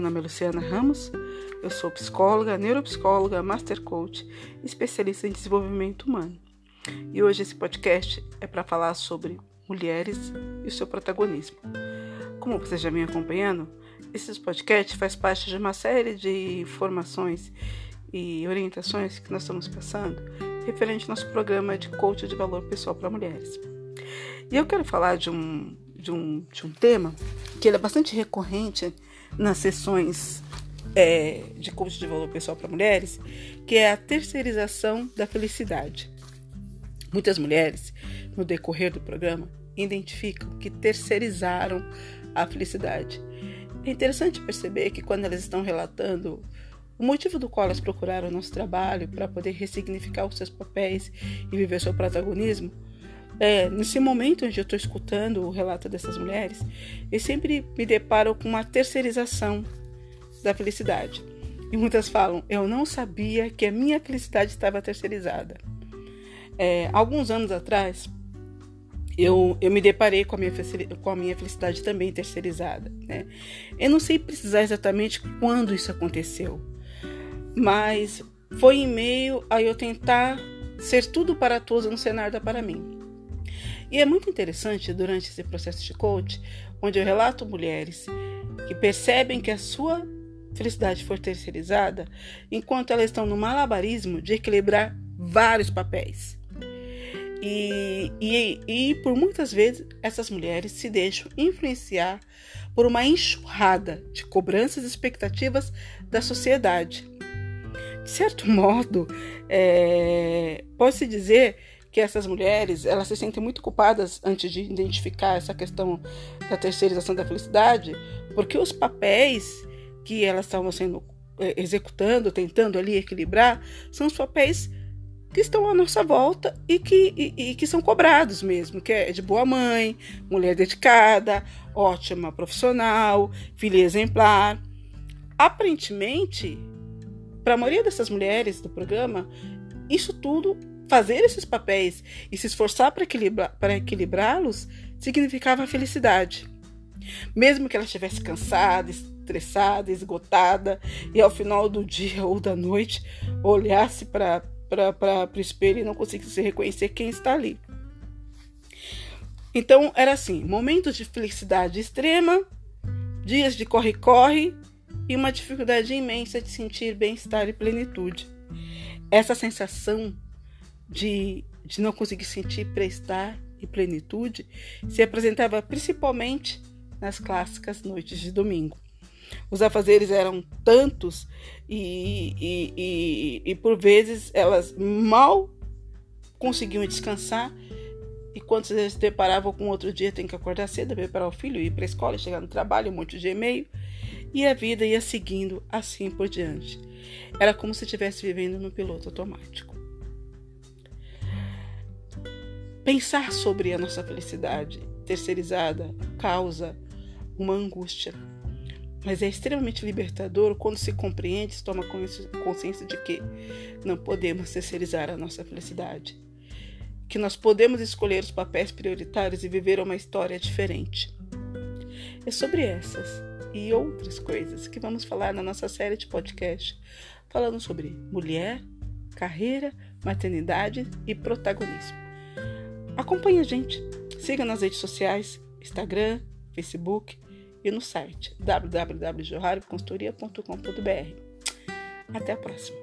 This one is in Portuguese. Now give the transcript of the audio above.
nome é Luciana Ramos, eu sou psicóloga, neuropsicóloga, master coach, especialista em desenvolvimento humano. E hoje esse podcast é para falar sobre mulheres e o seu protagonismo. Como você já vem acompanhando, esse podcast faz parte de uma série de informações e orientações que nós estamos passando referente ao nosso programa de coach de valor pessoal para mulheres. E eu quero falar de um, de um, de um tema que ele é bastante recorrente nas sessões é, de coach de valor pessoal para mulheres, que é a terceirização da felicidade. Muitas mulheres, no decorrer do programa, identificam que terceirizaram a felicidade. É interessante perceber que quando elas estão relatando o motivo do qual elas procuraram o nosso trabalho para poder ressignificar os seus papéis e viver seu protagonismo, é, nesse momento onde eu estou escutando o relato dessas mulheres, eu sempre me deparo com uma terceirização da felicidade. E muitas falam: eu não sabia que a minha felicidade estava terceirizada. É, alguns anos atrás, eu, eu me deparei com a, minha, com a minha felicidade também terceirizada. Né? Eu não sei precisar exatamente quando isso aconteceu, mas foi em meio a eu tentar ser tudo para todos, não ser nada para mim. E é muito interessante durante esse processo de coach, onde eu relato mulheres que percebem que a sua felicidade foi terceirizada, enquanto elas estão no malabarismo de equilibrar vários papéis. E, e, e por muitas vezes essas mulheres se deixam influenciar por uma enxurrada de cobranças e expectativas da sociedade. De certo modo, é, pode-se dizer que essas mulheres elas se sentem muito culpadas antes de identificar essa questão da terceirização da felicidade, porque os papéis que elas estavam sendo é, executando, tentando ali equilibrar, são os papéis que estão à nossa volta e que, e, e que são cobrados mesmo, que é de boa mãe, mulher dedicada, ótima profissional, filha exemplar. Aparentemente, para a maioria dessas mulheres do programa, isso tudo fazer esses papéis e se esforçar para equilibrar, equilibrá-los significava felicidade. Mesmo que ela estivesse cansada, estressada, esgotada e ao final do dia ou da noite olhasse para o espelho e não conseguisse reconhecer quem está ali. Então era assim: momentos de felicidade extrema, dias de corre-corre e uma dificuldade imensa de sentir bem-estar e plenitude. Essa sensação de, de não conseguir sentir prestar e plenitude se apresentava principalmente nas clássicas noites de domingo. Os afazeres eram tantos e, e, e, e por vezes elas mal conseguiam descansar e quando se deparavam com outro dia, tem que acordar cedo, preparar o filho, ir para a escola, chegar no trabalho, um monte de e-mail, e a vida ia seguindo assim por diante. Era como se estivesse vivendo no piloto automático. Pensar sobre a nossa felicidade terceirizada causa uma angústia. Mas é extremamente libertador quando se compreende, se toma consciência de que não podemos terceirizar a nossa felicidade. Que nós podemos escolher os papéis prioritários e viver uma história diferente. É sobre essas e outras coisas que vamos falar na nossa série de podcast, falando sobre mulher, carreira, maternidade e protagonismo. Acompanhe a gente. Siga nas redes sociais, Instagram, Facebook e no site www.jorrarioconsultoria.com.br. Até a próxima.